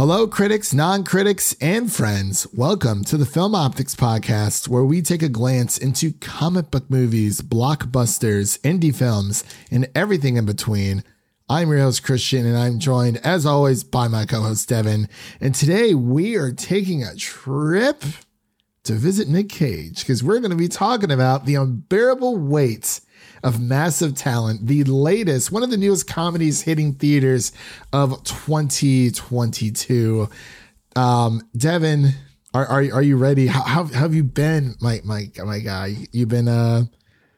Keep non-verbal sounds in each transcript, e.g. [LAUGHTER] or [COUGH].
Hello, critics, non critics, and friends. Welcome to the Film Optix Podcast, where we take a glance into comic book movies, blockbusters, indie films, and everything in between. I'm your host, Christian, and I'm joined, as always, by my co host, Devin. And today we are taking a trip to visit Nick Cage because we're going to be talking about the unbearable weight of massive talent, the latest, one of the newest comedies hitting theaters of 2022. Um, Devin, are, are, are you ready? How, how, how have you been, my, my, my guy? You've been, uh,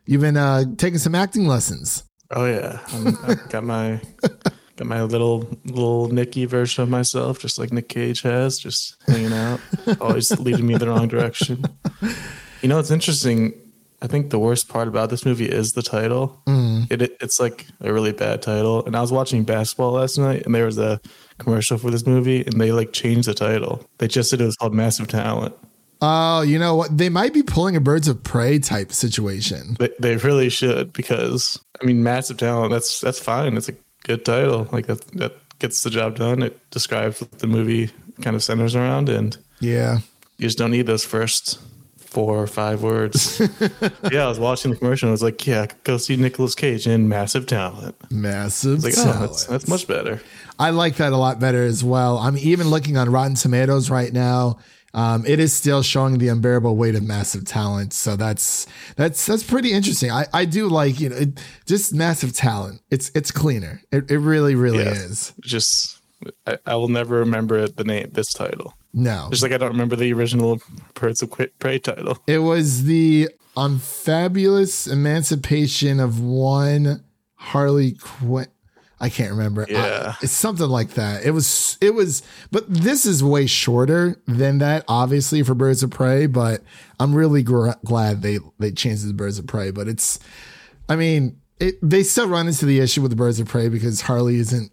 you've been, uh, taking some acting lessons. Oh yeah. I got my, [LAUGHS] got my little, little Nicky version of myself, just like Nick Cage has, just hanging out, always leading me in the wrong direction. You know, it's interesting I think the worst part about this movie is the title. Mm. It, it, it's like a really bad title. And I was watching basketball last night, and there was a commercial for this movie, and they like changed the title. They just said it was called Massive Talent. Oh, you know what? They might be pulling a Birds of Prey type situation. They, they really should because I mean, Massive Talent. That's that's fine. It's a good title. Like that that gets the job done. It describes what the movie kind of centers around, and yeah, you just don't need those first four or five words. [LAUGHS] yeah, I was watching the commercial. I was like, yeah, go see Nicolas Cage in Massive Talent. Massive like, Talent. Oh, that's, that's much better. I like that a lot better as well. I'm even looking on Rotten Tomatoes right now. Um, it is still showing the unbearable weight of massive talent. So that's that's that's pretty interesting. I, I do like you know it, just massive talent. It's it's cleaner. It, it really really yeah, is. Just I, I will never remember the name this title. No. Just like I don't remember the original Birds of Prey title. It was the Unfabulous Emancipation of One Harley Quinn. I can't remember. Yeah. I, it's something like that. It was, it was, but this is way shorter than that, obviously, for Birds of Prey, but I'm really gr- glad they, they changed the Birds of Prey. But it's, I mean, it, they still run into the issue with the Birds of Prey because Harley isn't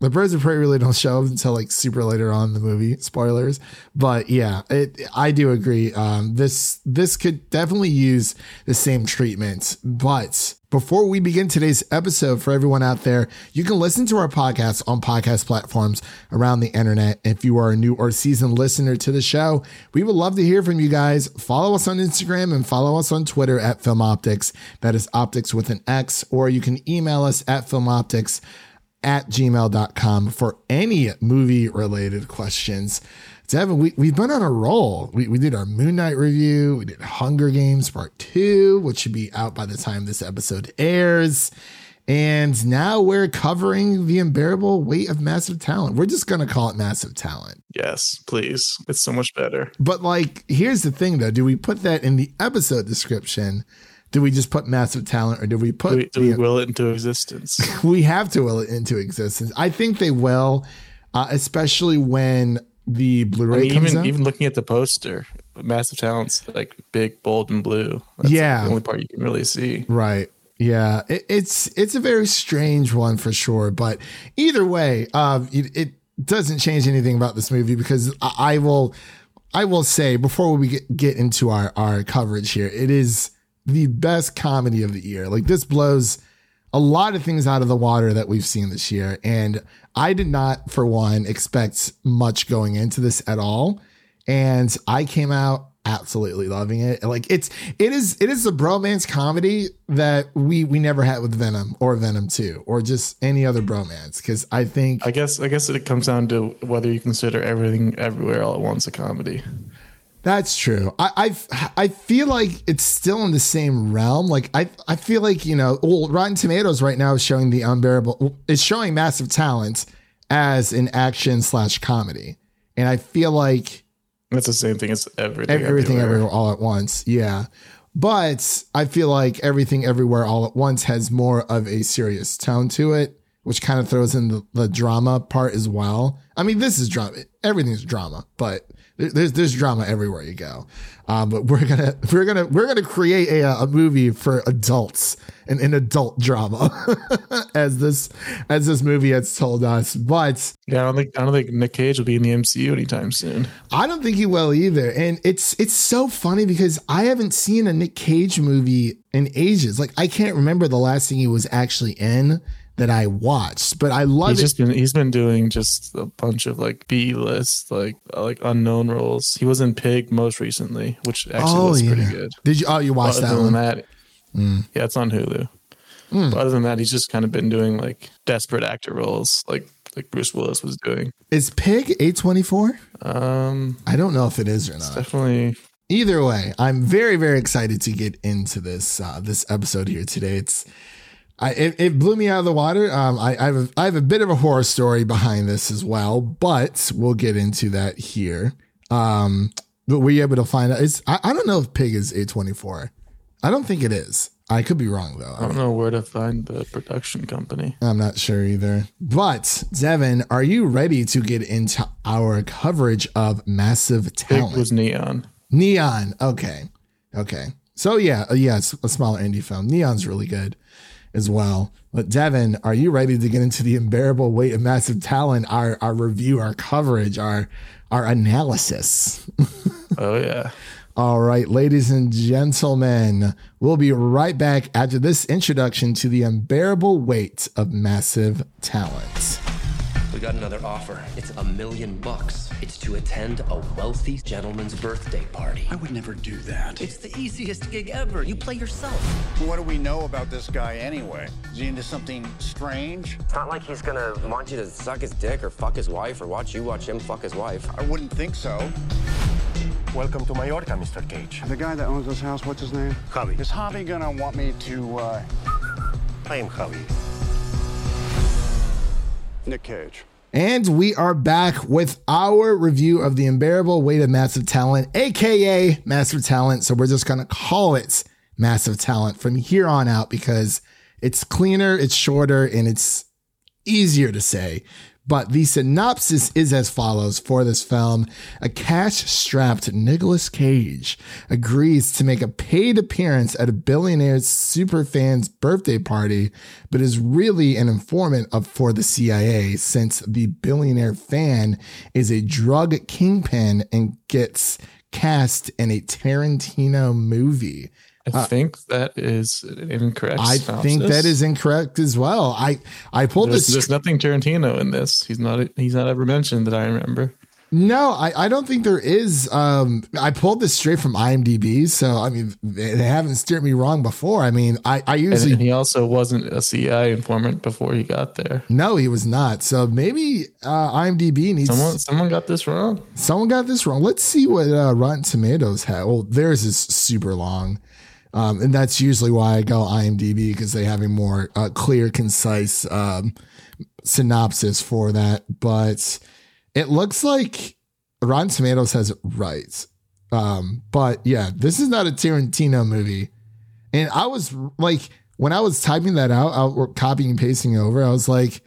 the birds of prey really don't show up until like super later on in the movie. Spoilers. But yeah it, i do agree. Um, this this could definitely use the same treatment. But before we begin today's episode for everyone out there you can listen to our podcast on podcast platforms around the internet. If you are a new or seasoned listener to the show we would love to hear from you guys. Follow us on instagram and follow us on twitter at Film Optix. That is optics with an x or you can email us at Film Optix at gmail.com for any movie related questions. Devin, we, we've been on a roll. We, we did our Moon Knight review. We did Hunger Games Part 2, which should be out by the time this episode airs. And now we're covering the unbearable weight of massive talent. We're just going to call it massive talent. Yes, please. It's so much better. But, like, here's the thing though do we put that in the episode description? Do we just put massive talent or do we put do we, do we will it into existence? [LAUGHS] We have to will it into existence. I think they will uh, especially when the blu-ray I mean, even out. even looking at the poster massive talents like big bold and blue. That's yeah. the only part you can really see. Right. Yeah. It, it's it's a very strange one for sure but either way uh, it, it doesn't change anything about this movie because I, I will i will say before we get, get into our our coverage here it is the best comedy of the year. Like this blows a lot of things out of the water that we've seen this year. And I did not, for one, expect much going into this at all. And I came out absolutely loving it. Like it's it is it is a bromance comedy that we we never had with Venom or Venom 2 or just any other bromance cuz I think I guess I guess it comes down to whether you consider everything everywhere all at once a comedy. That's true. I, I I feel like it's still in the same realm. Like I I feel like you know, well, Rotten Tomatoes right now is showing the unbearable. It's showing massive talent as an action slash comedy, and I feel like that's the same thing as everything. Everything everywhere. everywhere all at once. Yeah, but I feel like everything everywhere all at once has more of a serious tone to it, which kind of throws in the, the drama part as well. I mean, this is drama. Everything's drama, but there's there's drama everywhere you go, um, but we're gonna [LAUGHS] we're gonna we're gonna create a, a movie for adults and an adult drama [LAUGHS] as this as this movie has told us. But yeah, I don't think I don't think Nick Cage will be in the MCU anytime soon. I don't think he will either. And it's it's so funny because I haven't seen a Nick Cage movie in ages. Like I can't remember the last thing he was actually in. That I watched, but I love He's it. just been he's been doing just a bunch of like B list like like unknown roles. He was in Pig most recently, which actually oh was yeah. pretty good. Did you? Oh, you watched that than one? that, yeah, it's on Hulu. But other than that, he's just kind of been doing like desperate actor roles, like like Bruce Willis was doing. Is Pig A twenty four? Um, I don't know if it is or not. definitely. Either way, I'm very very excited to get into this uh, this episode here today. It's I it, it blew me out of the water. Um, I I have a, I have a bit of a horror story behind this as well, but we'll get into that here. Um, but were you able to find out? It's I, I don't know if Pig is A24. I don't think it is. I could be wrong though. I don't know where to find the production company. I'm not sure either. But Devin, are you ready to get into our coverage of massive talent? was Neon. Neon. Okay. Okay. So yeah, yeah, it's a smaller indie film. Neon's really good as well. But Devin, are you ready to get into the unbearable weight of massive talent? Our our review, our coverage, our our analysis. Oh yeah. [LAUGHS] All right, ladies and gentlemen, we'll be right back after this introduction to the unbearable weight of massive talent. We got another offer. It's a million bucks. It's to attend a wealthy gentleman's birthday party. I would never do that. It's the easiest gig ever. You play yourself. What do we know about this guy anyway? Is he into something strange? It's not like he's gonna want you to suck his dick or fuck his wife or watch you watch him fuck his wife. I wouldn't think so. Welcome to Mallorca, Mr. Cage. The guy that owns this house, what's his name? Javi. Is Javi gonna want me to, uh, I am Javi. Nick Cage. And we are back with our review of the unbearable weight of massive talent, aka massive talent. So we're just gonna call it massive talent from here on out because it's cleaner, it's shorter, and it's easier to say. But the synopsis is as follows for this film. A cash strapped Nicolas Cage agrees to make a paid appearance at a billionaire's superfan's birthday party, but is really an informant of, for the CIA since the billionaire fan is a drug kingpin and gets cast in a Tarantino movie. I think that is incorrect. I think that is incorrect as well. I I pulled There's, this. there's nothing Tarantino in this. He's not. He's not ever mentioned that I remember. No, I, I don't think there is. Um, I pulled this straight from IMDb, so I mean they, they haven't steered me wrong before. I mean, I, I usually and he also wasn't a CIA informant before he got there. no, he was not. So maybe uh, IMDb needs Someone, someone got this wrong. someone got this wrong. Let's see what uh, Rotten Tomatoes had. Well, theirs is super long, um, and that's usually why I go IMDb because they have a more uh, clear, concise um, synopsis for that. But it looks like Rotten Tomatoes has it right. Um, but yeah, this is not a Tarantino movie. And I was like, when I was typing that out, out copying and pasting over, I was like,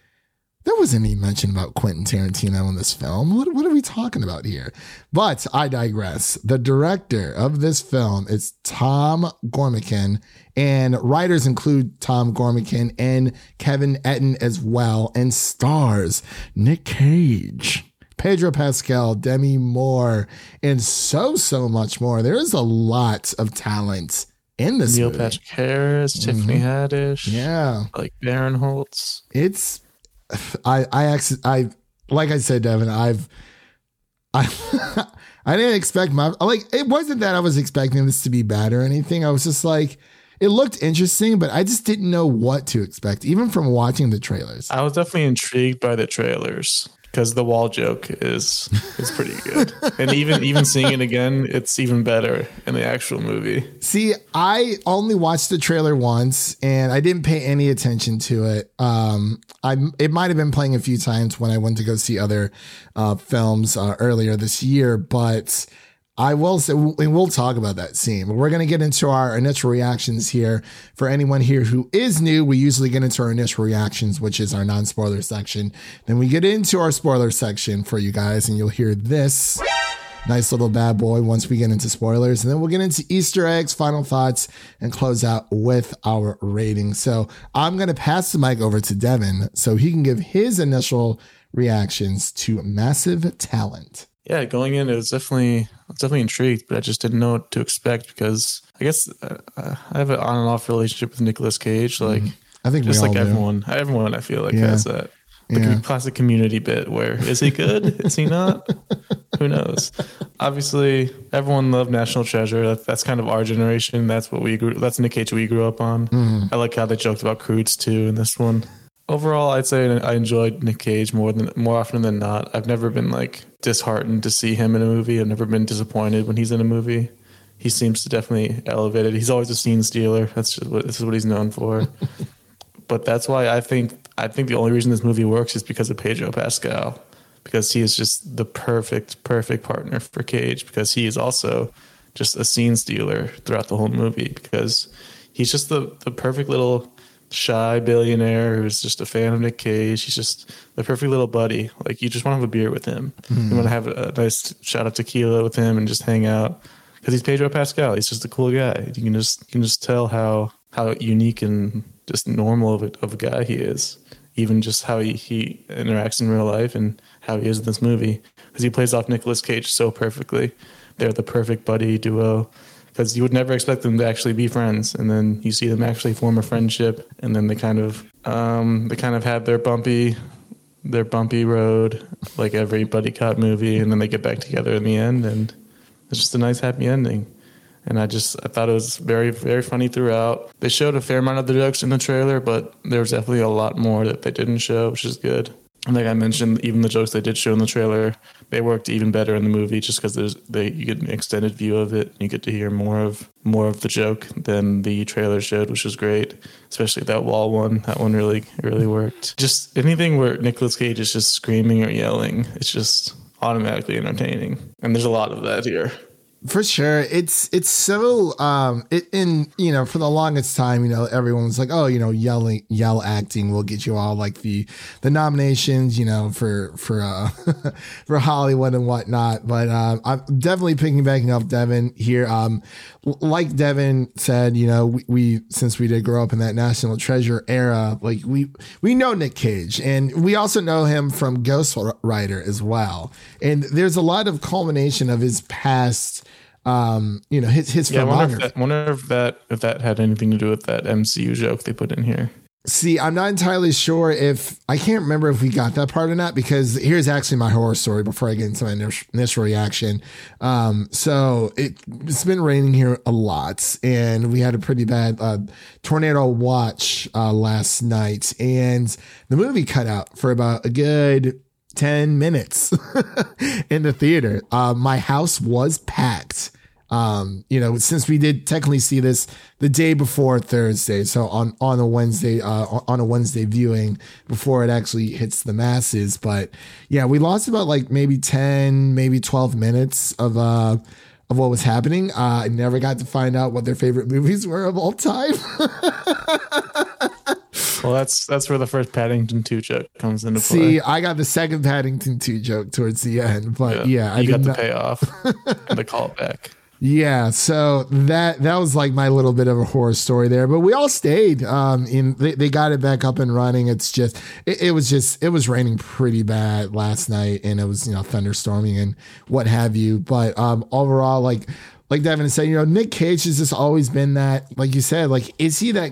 there wasn't any mention about Quentin Tarantino in this film. What, what are we talking about here? But I digress. The director of this film is Tom Gormican, and writers include Tom Gormican and Kevin Etten as well, and stars Nick Cage. Pedro Pascal, Demi Moore, and so, so much more. There is a lot of talent in this Neil movie. Patrick Harris, Tiffany mm-hmm. Haddish, Yeah. like Barinholtz. it's I I actually I like I said, Devin, I've [LAUGHS] I I didn't expect my like it wasn't that I was expecting this to be bad or anything. I was just like it looked interesting, but I just didn't know what to expect, even from watching the trailers. I was definitely intrigued by the trailers because the wall joke is is pretty good, and even even seeing it again, it's even better in the actual movie. See, I only watched the trailer once and I didn't pay any attention to it. Um, I it might have been playing a few times when I went to go see other uh, films uh, earlier this year, but I will say, and we'll talk about that scene, but we're going to get into our initial reactions here. For anyone here who is new, we usually get into our initial reactions, which is our non spoiler section. Then we get into our spoiler section for you guys, and you'll hear this nice little bad boy once we get into spoilers. And then we'll get into Easter eggs, final thoughts, and close out with our rating. So I'm going to pass the mic over to Devin so he can give his initial reactions to Massive Talent. Yeah, going in, it was definitely I was definitely intrigued, but I just didn't know what to expect because I guess uh, uh, I have an on and off relationship with Nicolas Cage. Like I think Just we like all do. everyone, everyone I feel like Yeah. has that. The Yeah. classic community bit where is he good? is he not? [LAUGHS] Who knows? Obviously, everyone loved National Treasure. That, that's kind of our generation. That's what we grew. That's Nick Cage we grew up on. Mm-hmm. I like how they joked about Croods too in this one. Overall, I'd say I enjoyed Nick Cage more than more often than not. I've never been like disheartened to see him in a movie. I've never been disappointed when he's in a movie. He seems to definitely elevate it. He's always a scene stealer. That's just what this is what he's known for. [LAUGHS] but that's why I think I think the only reason this movie works is because of Pedro Pascal, because he is just the perfect perfect partner for Cage. Because he is also just a scene stealer throughout the whole movie. Because he's just the the perfect little shy billionaire who's just a fan of Nick Cage. He's just the perfect little buddy. Like you just want to have a beer with him. You hmm. want to have a nice shot of tequila with him and just hang out. Because he's Pedro Pascal. He's just a cool guy. You can just you can just tell how how unique and just normal of a, of a guy he is. Even just how he, he interacts in real life and how he is in this movie. Because he plays off Nicolas Cage so perfectly. They're the perfect buddy duo because you would never expect them to actually be friends and then you see them actually form a friendship and then they kind of um, they kind of have their bumpy their bumpy road like every buddy cop movie and then they get back together in the end and it's just a nice happy ending. And i just i thought it was very very funny throughout. They showed a fair amount of the jokes in the trailer but there was definitely a lot more that they didn't show which is good like I mentioned, even the jokes they did show in the trailer, they worked even better in the movie just because there's they you get an extended view of it. And you get to hear more of more of the joke than the trailer showed, which was great. Especially that wall one. That one really really worked. Just anything where Nicolas Cage is just screaming or yelling, it's just automatically entertaining. And there's a lot of that here. For sure. It's it's so um it in you know, for the longest time, you know, everyone was like, Oh, you know, yelling yell acting will get you all like the the nominations, you know, for for uh [LAUGHS] for Hollywood and whatnot. But um I'm definitely picking backing up Devin here. Um like Devin said, you know, we, we since we did grow up in that National Treasure era, like we we know Nick Cage and we also know him from Ghost Rider as well. And there's a lot of culmination of his past um, you know, his his Yeah, I wonder if that wonder if that if that had anything to do with that MCU joke they put in here. See, I'm not entirely sure if I can't remember if we got that part or not because here's actually my horror story before I get into my initial- initial reaction. Um, so it, it's been raining here a lot, and we had a pretty bad uh, tornado watch uh, last night, and the movie cut out for about a good 10 minutes [LAUGHS] in the theater. Uh, my house was packed. Um, you know, since we did technically see this the day before Thursday, so on on a Wednesday, uh, on a Wednesday viewing before it actually hits the masses. But yeah, we lost about like maybe ten, maybe twelve minutes of uh of what was happening. Uh, I never got to find out what their favorite [LAUGHS] movies were of all time. [LAUGHS] Well, that's that's where the first Paddington two joke comes into play. See, I got the second Paddington 2 joke towards the end, but yeah, I you got the not, payoff, [LAUGHS] the callback. Yeah, so that that was like my little bit of a horror story there, but we all stayed. Um, in they, they got it back up and running. It's just it, it was just it was raining pretty bad last night, and it was you know thunderstorming and what have you. But um, overall, like like Devin said, you know Nick Cage has just always been that. Like you said, like is he that?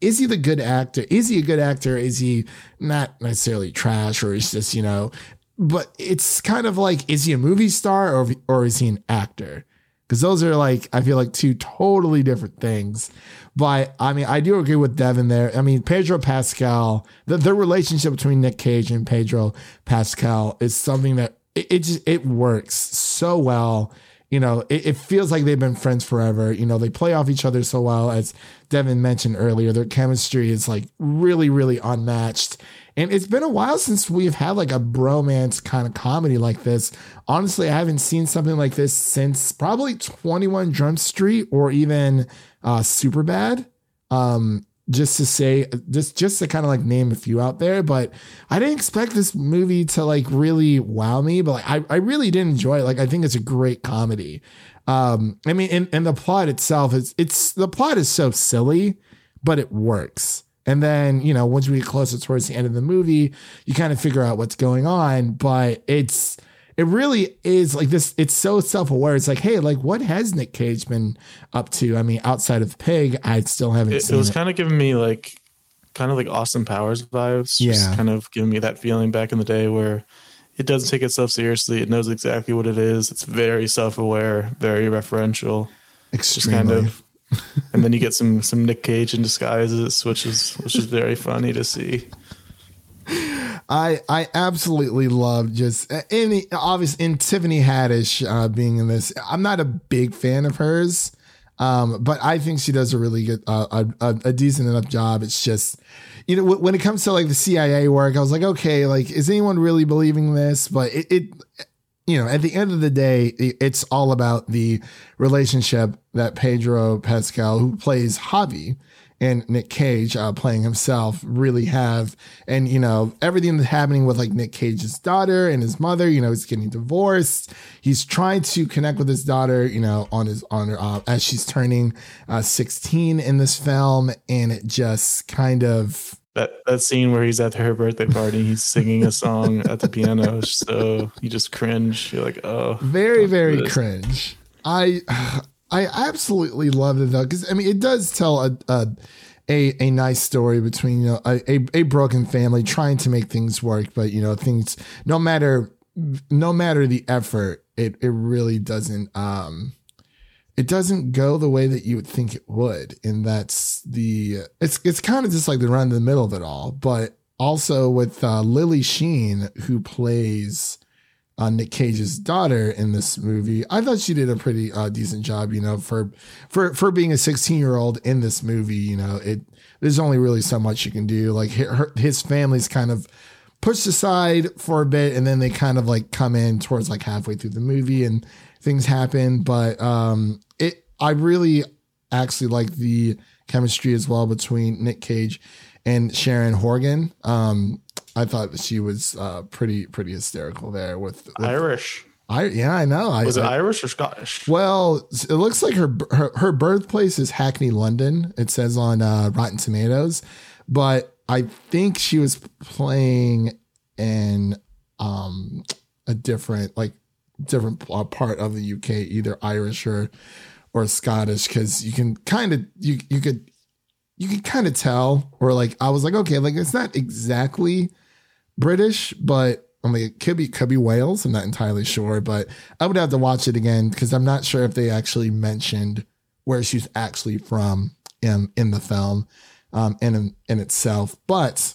Is he the good actor? Is he a good actor? Is he not necessarily trash, or is just you know? But it's kind of like is he a movie star or or is he an actor? because those are like I feel like two totally different things. But I mean, I do agree with Devin there. I mean, Pedro Pascal, the, the relationship between Nick Cage and Pedro Pascal is something that it, it just it works so well. You know, it, it feels like they've been friends forever. You know, they play off each other so well, as Devin mentioned earlier. Their chemistry is like really, really unmatched. And it's been a while since we've had like a bromance kind of comedy like this. Honestly, I haven't seen something like this since probably 21 Jump Street or even uh Super Bad. Um just to say just just to kind of like name a few out there, but I didn't expect this movie to like really wow me, but like I, I really did enjoy it. Like I think it's a great comedy. Um I mean and, and the plot itself is it's the plot is so silly, but it works. And then, you know, once we get closer towards the end of the movie, you kind of figure out what's going on. But it's, it really is like this. It's so self aware. It's like, hey, like, what has Nick Cage been up to? I mean, outside of Pig, I still haven't It, seen it was kind of giving me like kind of like Austin Powers vibes. Yeah. Just kind of giving me that feeling back in the day where it doesn't take itself seriously. It knows exactly what it is. It's very self aware, very referential. Just kind of and then you get some some Nick Cage in disguises, which is which is very funny to see. I I absolutely love just uh, any obvious in Tiffany Haddish uh, being in this. I'm not a big fan of hers, um, but I think she does a really good, uh, a, a, decent enough job. It's just you know when it comes to like the CIA work, I was like, okay, like is anyone really believing this? But it, it you know, at the end of the day, it's all about the relationship that Pedro Pascal, who plays Javi, and Nick Cage uh, playing himself really have. And, you know, everything that's happening with like Nick Cage's daughter and his mother, you know, he's getting divorced. He's trying to connect with his daughter, you know, on his, on her, uh, as she's turning uh, 16 in this film. And it just kind of, That that scene where he's at her birthday party, he's singing a song at the piano, so you just cringe. You're like, oh, very very this. cringe i i absolutely love it though because i mean it does tell a, a a a nice story between you know a, a a broken family trying to make things work but you know things no matter no matter the effort it it really doesn't um it doesn't go the way that you would think it would and that's the it's it's kind of just like the run in the middle of it all but also with uh, lily sheen who plays uh, Nick Cage's daughter in this movie. I thought she did a pretty uh, decent job, you know, for for for being a 16 year old in this movie. You know, it there's only really so much you can do. Like her, his family's kind of pushed aside for a bit, and then they kind of like come in towards like halfway through the movie, and things happen. But um, it I really actually like the chemistry as well between Nick Cage and Sharon Horgan. Um, I thought she was uh, pretty pretty hysterical there with, with Irish. I yeah I know I, Was it I- Irish or Scottish? well it looks like her her her birthplace is Hackney London it says on uh, Rotten Tomatoes but I think she was playing in um a different like different uh, part of the UK either Irish or or Scottish because you can kind of you you could you could kind of tell or like I was like okay like it's not exactly British, but I mean, it could be could be Wales. I'm not entirely sure, but I would have to watch it again because I'm not sure if they actually mentioned where she's actually from in in the film, um, in in itself. But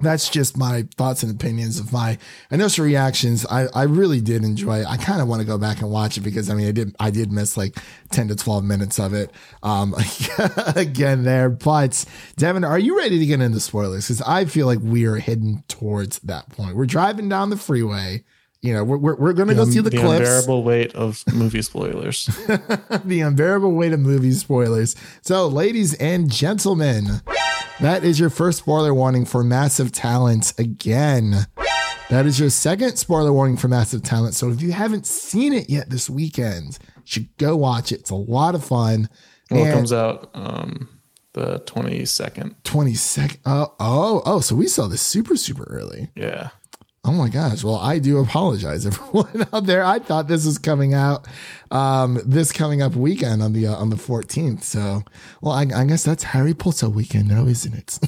that's just my thoughts and opinions of my initial reactions. I, I really did enjoy it. I kind of want to go back and watch it because I mean I did I did miss like 10 to 12 minutes of it um [LAUGHS] again there. But Devin, are you ready to get into spoilers? Because I feel like we are heading towards that point. We're driving down the freeway. You know, we're we're, we're gonna go see the, the clips. unbearable weight of movie spoilers. [LAUGHS] the unbearable weight of movie spoilers. So, ladies and gentlemen, that is your first spoiler warning for Massive Talent again. That is your second spoiler warning for Massive Talent. So, if you haven't seen it yet this weekend, you should go watch it. It's a lot of fun. well, it comes out um, the twenty second. 20 second. Oh, oh, oh. So we saw this super, super early. Yeah. Oh my gosh. Well, I do apologize, [LAUGHS] everyone out there. I thought this was coming out um, this coming up weekend on the uh, on the 14th. So, well, I, I guess that's Harry Potter weekend now, isn't it?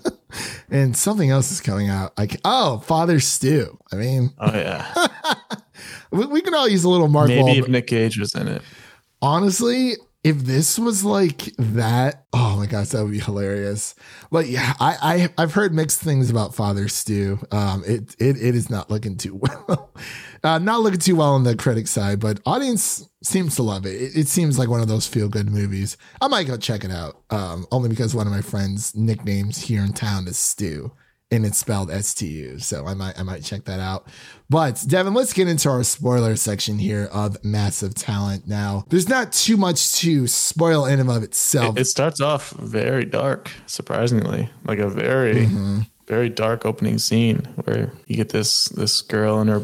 [LAUGHS] and something else is coming out. Like, oh, Father Stew. I mean, Oh yeah. [LAUGHS] we, we can all use a little Mark Maybe Wahlberg. if Nick Cage was in it. honestly, if this was like that, oh my gosh, that would be hilarious. But yeah, I, I I've heard mixed things about Father Stew. Um, it it it is not looking too [LAUGHS] well. Uh, not looking too well on the critic side, but audience seems to love it. It, it seems like one of those feel good movies. I might go check it out. Um, only because one of my friends' nicknames here in town is Stew. And it's spelled S T U, so I might I might check that out. But Devin, let's get into our spoiler section here of Massive Talent. Now, there's not too much to spoil in and of itself. It, it starts off very dark, surprisingly, like a very, Mm-hmm. very dark opening scene where you get this this girl and her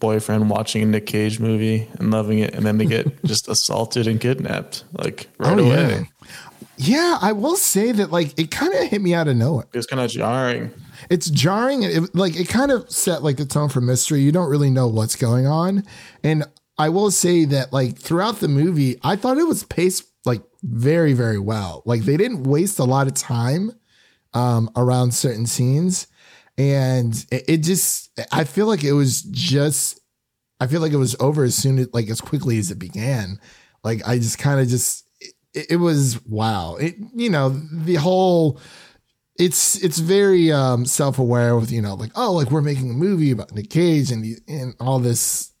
boyfriend watching a Nick Cage movie and loving it, and then they get [LAUGHS] just assaulted and kidnapped like right Oh, away. yeah. Yeah, I will say that like it kind of hit me out of nowhere. It was kind of jarring. it's jarring. It, like it kind of set like the tone for mystery. You don't really know what's going on, and I will say that like throughout the movie, I thought it was paced like very very well. Like they didn't waste a lot of time um, around certain scenes, and it, it just I feel like it was just I feel like it was over as soon as like as quickly as it began. Like I just kind of just it, it was wow. It you know the whole it's it's very um self-aware with you know like oh like we're making a movie about Nick Cage and the, and all this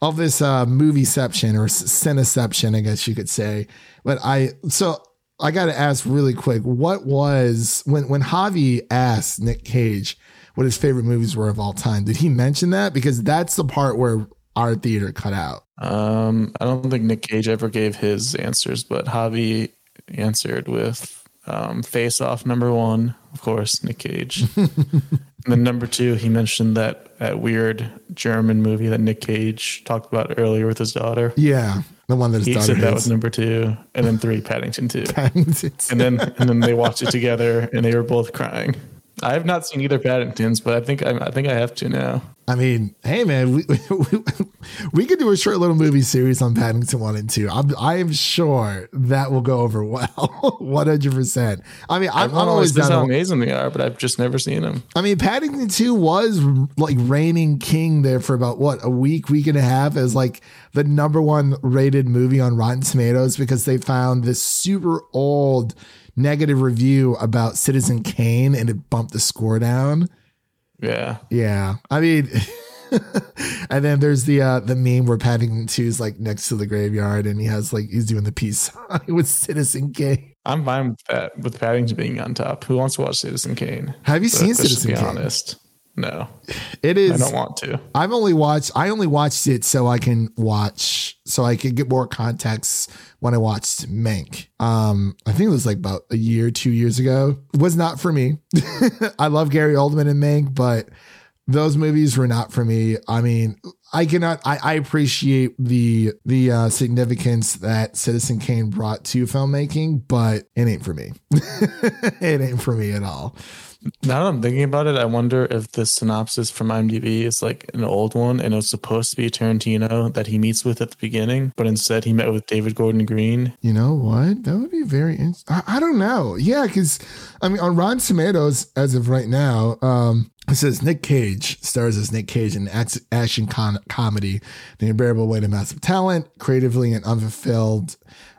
all this uh movieception or cineception I guess you could say but I so I got to ask really quick what was when when Javi asked Nick Cage what his favorite movies were of all time did he mention that because that's the part where our theater cut out Um, I don't think Nick Cage ever gave his answers, but Javi answered with um, Face Off number one, of course, Nick Cage. [LAUGHS] and then number two, he mentioned that that weird German movie that Nick Cage talked about earlier with his daughter. yeah the one that his He daughter said that hates. was number two, and then three, Paddington two. [LAUGHS] Paddington's- and then and then they watched it together, and they were both crying. I have not seen either Paddingtons, but I think I, I think I have to now. I mean, hey man, we, [LAUGHS] we we could do a short little movie series on Paddington one and two. I'm I am sure that will go over well, [LAUGHS] one hundred percent. I mean, I'm, I'm always down. how amazing they are, but I've just never seen them. I mean, Paddington two was like reigning king there for about what a week, week and a half as like the number one rated movie on Rotten Tomatoes because they found this super old negative review about Citizen Kane and it bumped the score down. Yeah, Yeah, I mean, [LAUGHS] [LAUGHS] and then there's the uh the meme where Paddington Two is like next to the graveyard, and he has like he's doing the peace sign [LAUGHS] with Citizen Kane. I'm fine with that. With Paddington being on top, who wants to watch Citizen Kane? Have you But seen Citizen be Kane? honest. No, It is. I don't want to. I've only watched. I only watched it so I can watch, so I could get more context when I watched Mank. Um, I think it was like about a year, two years ago. It was not for me. [LAUGHS] I love Gary Oldman and Mank, but those movies were not for me. I mean, I cannot. I, I appreciate the the uh, significance that Citizen Kane brought to filmmaking, but it ain't for me. [LAUGHS] it ain't for me at all. Now that I'm thinking about it, I wonder if the synopsis from IMDb is like an old one and it was supposed to be Tarantino that he meets with at the beginning, but instead he met with David Gordon Green. You know what? That would be very. interesting. I, don't know. Yeah, because I mean, on Rotten Tomatoes, as of right now, um, it says Nick Cage stars as Nick Cage in act- action con- comedy, The Unbearable Weight of Massive Talent, creatively and unfulfilled.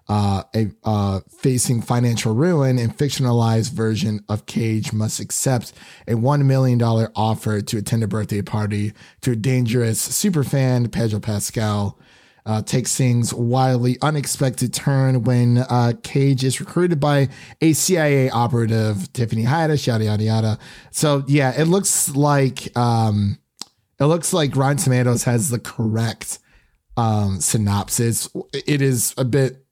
Uh, a uh, facing financial ruin and fictionalized version of Cage must accept a one million dollar offer to attend a birthday party to a dangerous superfan, Pedro Pascal uh, takes things wildly unexpected turn when uh, Cage is recruited by a CIA operative, Tiffany Haddish, yada yada yada. So yeah, it looks like um, it looks like Rotten Tomatoes has the correct um, synopsis. It is a bit.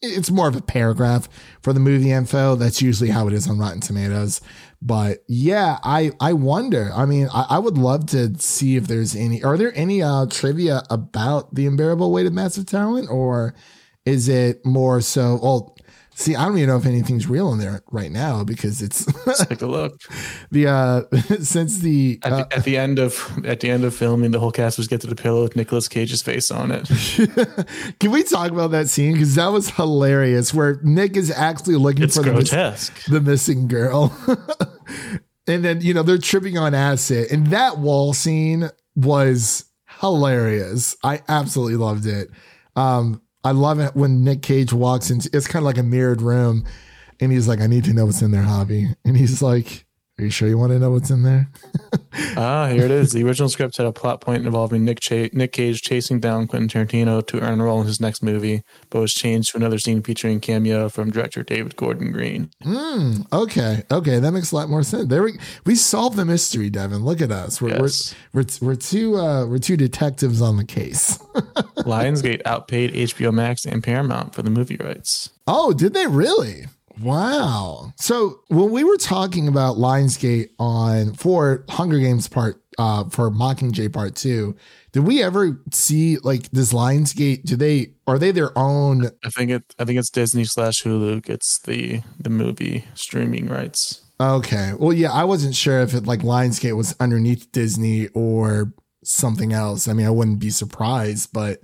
It's more of a paragraph for the movie info. That's usually how it is on Rotten Tomatoes. But yeah, I I wonder. I mean, I, I would love to see if there's any. Are there any uh, trivia about the unbearable weight of massive talent, or is it more so? Well, see, I don't even know if anything's real in there right now because it's take a [LAUGHS] look. the uh [LAUGHS] since the, At, uh, the, at the end of at the end of filming, the whole cast was get to the pillow with Nicolas Cage's face on it. [LAUGHS] can we talk about that scene because that was hilarious where Nick is actually looking It's for the grotesque. the missing girl. and then, you know, they're tripping on acid. And that wall scene was hilarious. I absolutely loved it. Um, I love it when Nick Cage walks into it's kind of like a mirrored room and he's like, I need to know what's in there, Javi. And he's like, Are you sure you want to know what's in there? [LAUGHS] Ah, here it is. The original script had a plot point involving Nick Cha- Nick Cage chasing down Quentin Tarantino to earn a role in his next movie, but was changed to another scene featuring cameo from director David Gordon Green. Hmm. Okay. Okay. That makes a lot more sense. There we we solved the mystery, Devin. Look at us. We're Yes. we're, we're we're two uh we're two detectives on the case. [LAUGHS] Lionsgate outpaid HBO Max and Paramount for the movie rights. Oh, did they really? Wow. So when we were talking about Lionsgate on for Hunger Games part uh for Mockingjay part two, did we ever see like this Lionsgate? Do they are they their own? I think it. I think it's Disney slash Hulu gets the the movie streaming rights. Okay. Well, yeah, I wasn't sure if it like Lionsgate was underneath Disney or something else. I mean, I wouldn't be surprised, but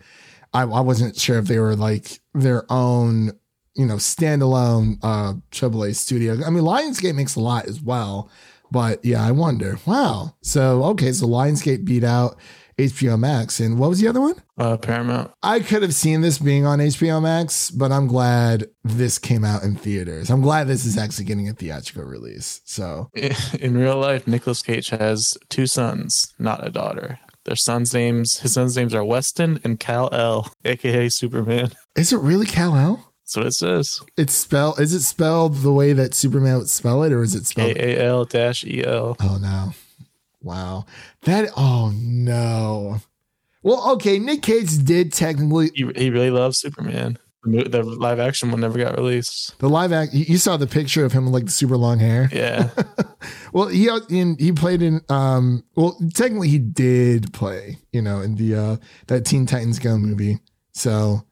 I, I wasn't sure if they were like their own you know, standalone uh AAA studio. I mean, Lionsgate makes a lot as well, but yeah, I wonder. Wow. So okay, so Lionsgate beat out HBO Max, and what was the other one? Uh, Paramount. I could have seen this being on HBO Max, but I'm glad this came out in theaters. I'm glad this is actually getting a theatrical release. So [LAUGHS] In real life, Nicolas Cage has two sons, not a daughter. Their sons' names, his sons' names are Weston and Kal-El, aka Superman. is it really Cal El? That's what it says. It's spelled. Is it spelled the way that Superman would spell it, or is it spelled? A A L dash E L. Oh no! Wow, that. Oh no. Well, okay. Nick Cage did technically He, he really loves Superman. The The live action one never got released. the live act. You you saw the picture of him with like the super long hair. Yeah. [LAUGHS] Well, he in he played in. Um. Well, technically, he did play. You know, in the uh that Teen Titans Go movie. So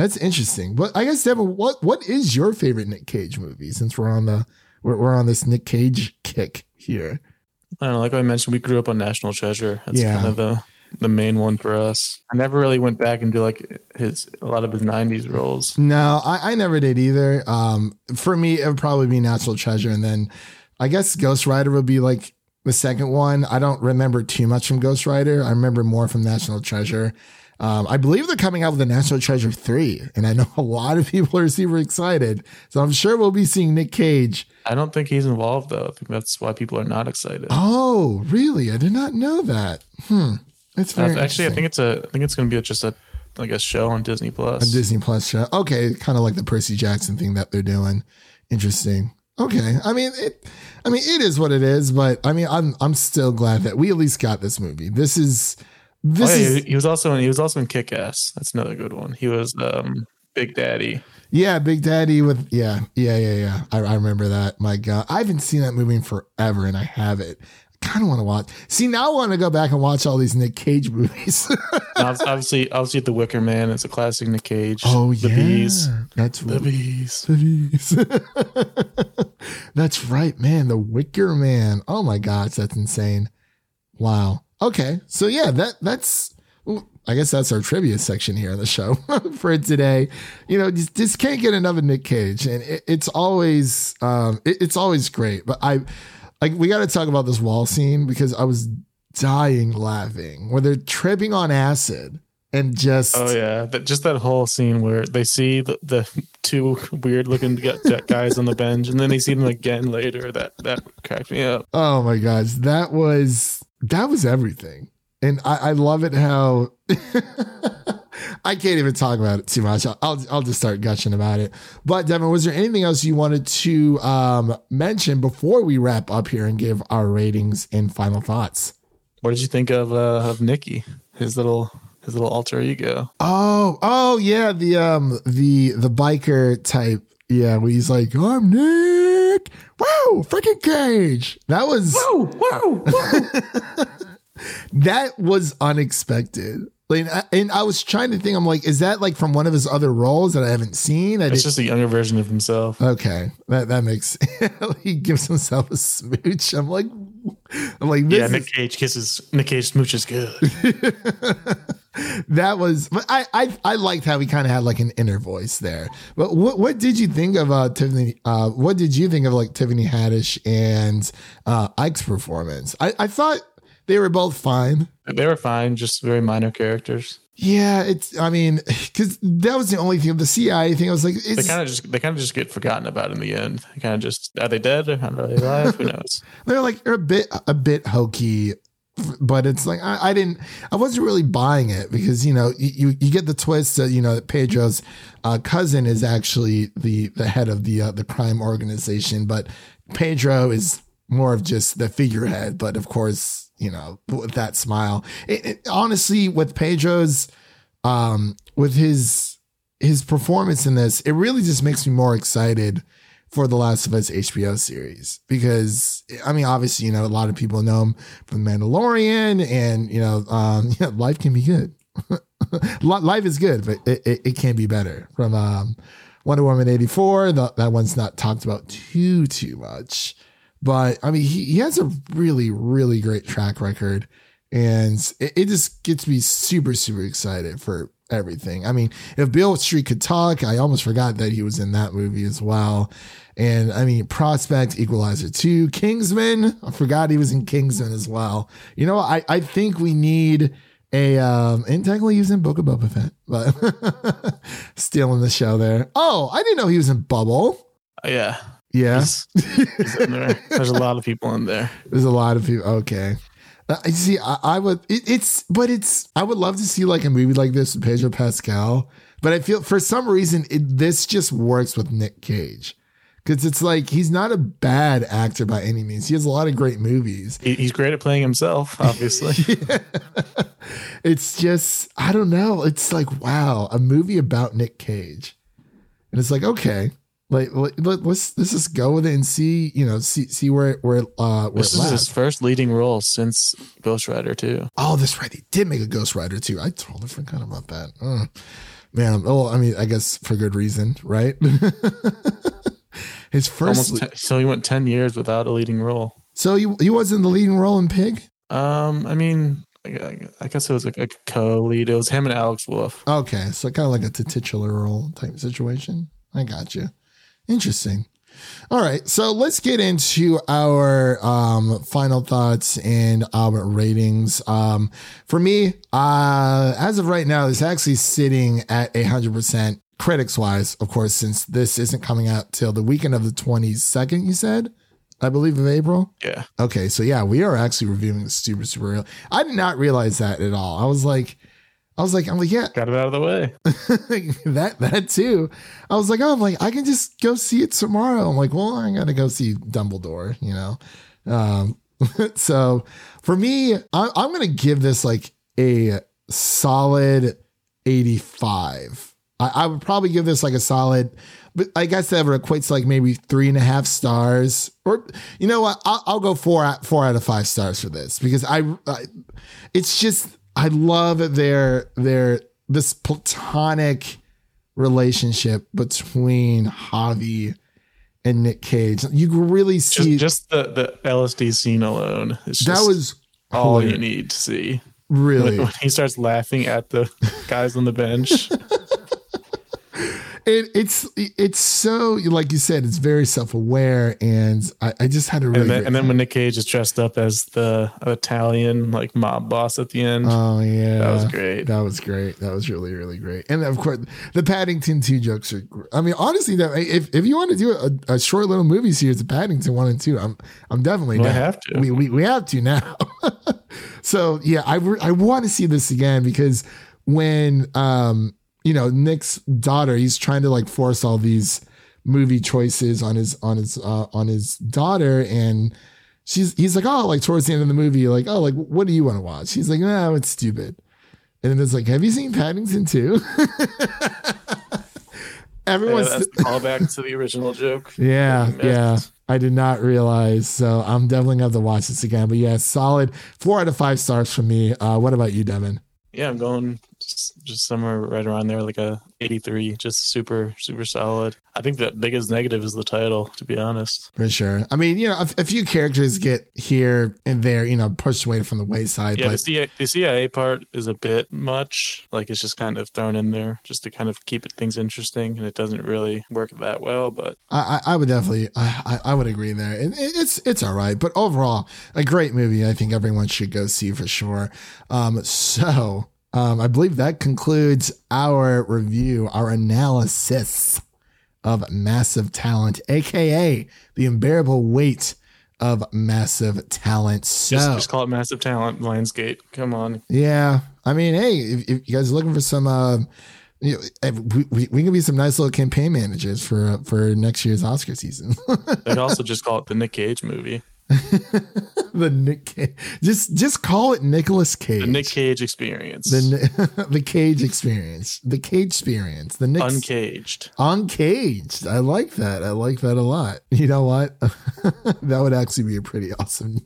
that's interesting. But I guess Devin, what what is your favorite Nick Cage movie? Since we're on the we're, we're on this Nick Cage kick here. I don't know. Like I mentioned, we grew up on National Treasure. That's Yeah. kind of the the main one for us. I never really went back into like his a lot of his '90s roles. No, I, I never did either. Um, for me, it would probably be National Treasure, and then I guess Ghost Rider would be like the second one. I don't remember too much from Ghost Rider. I remember more from National Treasure. Um, I believe they're coming out with a National Treasure three, and I know a lot of people are super excited. So I'm sure we'll be seeing Nick Cage. I don't think he's involved though. I think that's why people are not excited. Oh, really? I did not know that. Hmm. That's Uh, actually, I think it's a. I think it's going to be just a like a show on Disney Plus. A Disney Plus show. Okay, kind of like the Percy Jackson thing that they're doing. Interesting. Okay, I mean it. I mean it is what it is, but I mean I'm I'm still glad that we at least got this movie. This is this oh, yeah, is he- was also in, he was also in Kick Ass. That's another good one. He was um, Big Daddy. yeah, Big Daddy with yeah yeah yeah yeah. I, I remember that. My God, I haven't seen that movie in forever, and I have it. I kind of want to watch. See, now I want to go back and watch all these Nick Cage [LAUGHS] movies. Obviously, obviously, The Wicker Man. It's a classic Nick Cage. oh the yeah, Bees. that's The Bees. The Bees. [LAUGHS] that's right, man. The Wicker Man. Oh my gosh, that's insane. Wow. Okay, so yeah, that that's. I guess that's our trivia section here on the show [LAUGHS] for today. You know, just, just can't get enough of Nick Cage, and it, it's always um, it- it's always great. But I like we got to talk about this wall scene because I was dying laughing where they're tripping on acid and just Oh yeah, that, just that whole scene where they see the, the two weird looking guys on the bench, and then they see them again later. That that cracked me up. Oh my gosh, that was that was everything, and I, I love it how [LAUGHS] I can't even talk about it too much. I'll, I'll I'll just start gushing about it. But Devin, was there anything else you wanted to um, mention before we wrap up here and give our ratings and final thoughts? What did you think of uh, of Nikki? His little his little alter ego. Oh, oh yeah, the um the the biker type. Yeah, where he's like, I'm Nick. Wow, freaking Cage. That was Whoa, Wow! Wow! [LAUGHS] that was unexpected. Like, and I was trying to think. I'm like, is that like from one of his other roles that I haven't seen? I it's did, just a younger version of himself. okay. That that makes [LAUGHS] he gives himself a smooch. I'm like, I'm like, this Yeah, is- Nick Cage kisses. Nick Cage smooches good. [LAUGHS] that was. But I I I liked how he kind of had like an inner voice there. But what what did you think of uh Tiffany? Uh, what did you think of like Tiffany Haddish and uh Ike's performance? I I thought they were both fine. they were fine, just very minor characters. Yeah, it's. I mean, because that was the only thing. Of the CIA thing. I was like, They it's. kind of just they kind of just get forgotten about in the end. They kind of just are they dead or are they alive? Who knows? [LAUGHS] they're like they're a bit a bit hokey, but it's like I, I didn't. I wasn't really buying it because you know you you, get the twist that you know that Pedro's uh, cousin is actually the the head of the uh, the crime organization, but Pedro is more of just the figurehead. But of course, you know, with that smile, it, it, honestly, with Pedro's, um, with his his performance in this, it really just makes me more excited for the Last of Us HBO series because I mean, obviously, you know, a lot of people know him from Mandalorian, and you know, um, [LAUGHS] yeah, life can be good. [LAUGHS] Life is good, but it, it, it can be better. From um, Wonder Woman eighty four, that one's not talked about too too much, but I mean, he, he has a really really great track record, and it, it just gets me super super excited for everything. I mean, if Beale Street could talk, I almost forgot that he was in that movie as well. And I mean, Prospect, Equalizer 2, Kingsman. I forgot he was in Kingsman as well. You know, I, I think we need a um and technically he was in Book of Boba Fett, but [LAUGHS] stealing the show there. Oh, I didn't know he was in Bubble. yeah. Yeah. He's, he's. There's a lot of people in there. [LAUGHS] There's a lot of people. Okay. Uh, I see. I, I would. It, it's, but it's. I would love to see like a movie like this with Pedro Pascal. But I feel for some reason it, this just works with Nick Cage because it's like he's not a bad actor by any means. He has a lot of great movies. He's great at playing himself, obviously. [LAUGHS] It's just I don't know. It's like wow, a movie about Nick Cage, and it's like okay. Like let, let, let's let's just go with it and see you know see see where where uh where this is his first leading role since Ghost Rider too. Oh, that's right. They did make a Ghost Rider 2. I totally forgot about that. Mm. Man, oh, I mean, I guess for good reason, right? [LAUGHS] His first. Ten, so he went ten years without a leading role. so he, he wasn't the leading role in Pig. Um, I mean, I, guess it was like a co-lead. It was him and Alex Wolff. Okay, so kind of like a titular role type situation. I got you. Interesting. All right, so let's get into our um, final thoughts and our ratings. Um, for me, uh, as of right now, it's actually sitting at a hundred percent critics wise. Of course, since this isn't coming out till the weekend of the twenty second, you said, I believe of April. Yeah, Okay, so yeah, we are actually reviewing the super super real. I did not realize that at all. I was like, I was like, I'm like, yeah, got it out of the way. [LAUGHS] that that too. I was like, oh, I'm like, I can just go see it tomorrow. I'm like, well, I gotta go see Dumbledore, you know. Um, [LAUGHS] so for me, I, I'm gonna give this like a solid 85. I, I would probably give this like a solid, but I guess that equates to like maybe three and a half stars, or you know what? I'll, I'll go four out four out of five stars for this because I, I it's just I love their their this platonic relationship between Javi and Nick Cage. You can really see just the the LSD scene alone. Just that was all you need to see. really When, when he starts laughing at the guys on the bench. [LAUGHS] it, it's it's so like you said it's very self-aware and I, I just had a really and then, and then when Nick Cage is dressed up as the Italian like mob boss at the end, oh yeah. that was great. that was great. That was really really great. And of course the Paddington 2 jokes are I mean honestly that if, if you want to do a, a short little movie series of Paddington 1 and 2 I'm I'm definitely Well, I have to. we, we, we have to now. [LAUGHS] So yeah I, re- I want to see this again because when um you know Nick's daughter he's trying to like force all these movie choices on his on his uh, on his daughter and she's he's like oh like towards the end of the movie like oh like what do you want to watch he's like no it's stupid and then it's like have you seen Paddington 2 [LAUGHS] Yeah, everyone's that's the callback to the original joke. [LAUGHS] yeah, yeah. I did not realize. So I'm definitely gonna have to watch this again. But yeah, solid four out of five stars from me. Uh, what about you, Devin? Yeah, I'm going just, just somewhere right around there, like a 83. Just super, super solid. I think the biggest negative is the title, to be honest. For sure. I mean, you know, a, a few characters get here and there, you know, pushed away from the wayside. Yeah, the, CIA, the CIA part is a bit much. Like it's just kind of thrown in there just to kind of keep things interesting, and it doesn't really work that well. But I, I I would definitely, I, I would agree there. It- it's it's all right, but overall, a great movie. I think everyone should go see for sure. Um, so um, I believe that concludes our review, our analysis of Massive Talent, aka the unbearable weight of massive talent. So just, just call it massive talent, Lionsgate. Come on. yeah, I mean, hey, if, if you guys are looking for some, uh, you know, eh, we, we, we can be some nice little campaign managers for for next year's Oscar season. [LAUGHS] They'd also just call it the Nick Cage movie, [LAUGHS] the Nick, Cage. just just call it Nicolas Cage. the Nick Cage experience, the [LAUGHS] the Cage experience, the Cage experience, the Nick uncaged. uncaged. I like that. I like that a lot. You know what? [LAUGHS] that would actually be a pretty awesome.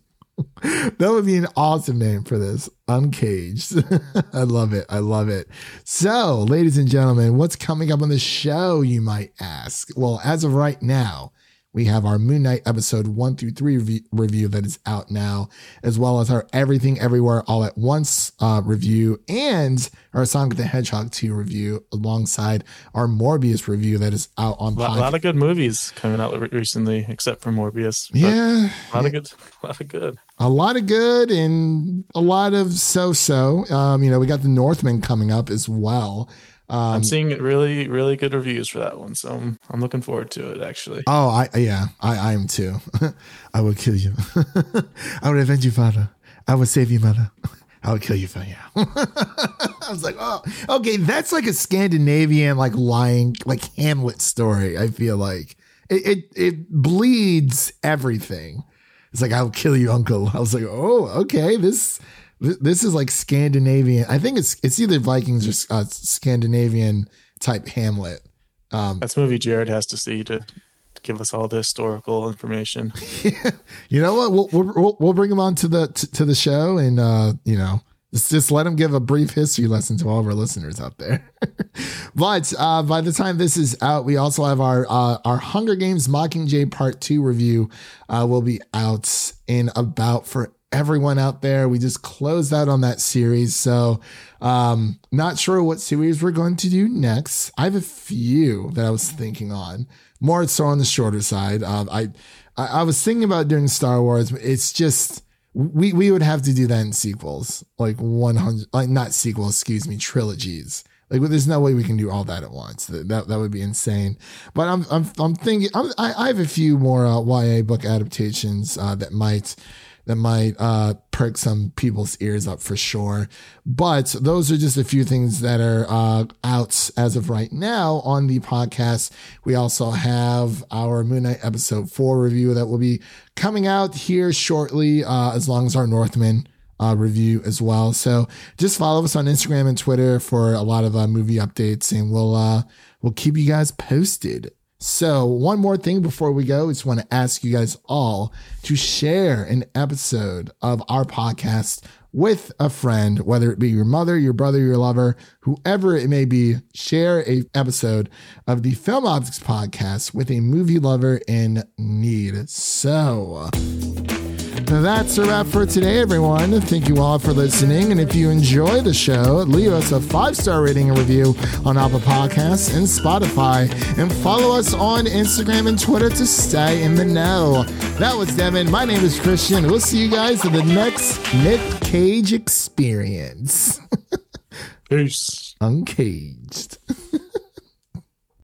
that would be an awesome name for this. Uncaged. I love it. I love it. So, ladies and gentlemen, what's coming up on the show, you might ask? Well, as of right now, We have our Moon Knight episode one through three review, review that is out now, as well as our Everything Everywhere All at Once uh, review and our Sonic the Hedgehog 2 review alongside our Morbius review that is out on A lot, lot of good movies coming out recently, except for Morbius. Yeah, a lot of good, [LAUGHS] a lot of good. a lot of good and a lot of so-so. Um, you know, we got the Northman coming up as well. Um, I'm seeing really, really good reviews for that one, so I'm, I'm looking forward to it. Actually, Oh, I yeah, I, I am too. [LAUGHS] I will kill you. [LAUGHS] I will avenge you, father. I will save you, mother. [LAUGHS] I will kill you, father. Yeah. I was like, oh, okay, that's like a Scandinavian, like lying, like Hamlet story. I feel like it, it, it bleeds everything. It's like, I'll kill you, uncle. I was like, oh, okay, this, this is like Scandinavian. I think it's, it's either Vikings or uh, Scandinavian type Hamlet. that's a movie Jared has to see to, give us all the historical information. [LAUGHS] You know what? We'll we'll, we'll- we'll bring him on to the to, to the show, and uh, you know, just, just let him give a brief history lesson to all of our listeners out there. [LAUGHS] but uh, by the time this is out, we also have our uh, our Hunger Games Mockingjay Part Two review. Uh, will be out in about for everyone out there. We just closed out on that series, so um, not sure what series we're going to do next. I have a few that I was thinking on. More so on the shorter side. Um, I, I I was thinking about doing Star Wars. It's just we we would have to do that in sequels, like one hundred, like not sequels, excuse me, trilogies. Like, well, there's no way we can do all that at once. That that, that would be insane. But I'm I'm I'm thinking I'm, I I have a few more uh, YA book adaptations uh, that might that might uh, perk some people's ears up for sure. But those are just a few things that are uh, out as of right now on the podcast. We also have our Moon Knight episode four review that will be coming out here shortly, uh, as long as our Northman uh, review as well. So just follow us on Instagram and Twitter for a lot of uh, movie updates, and we'll uh, we'll keep you guys posted. So, one more thing before we go, I just want to ask you guys all to share an episode of our podcast with a friend, whether it be your mother, your brother, your lover, whoever it may be. Share a episode of the Film Optix podcast with a movie lover in need. So, that's a wrap for today, everyone. Thank you all for listening. And if you enjoy the show, leave us a five star rating and review on Apple Podcasts and Spotify. And follow us on Instagram and Twitter to stay in the know. That was Devin. My name is Christian. We'll see you guys in the next Nick Cage experience. [LAUGHS] Peace. Uncaged. [LAUGHS]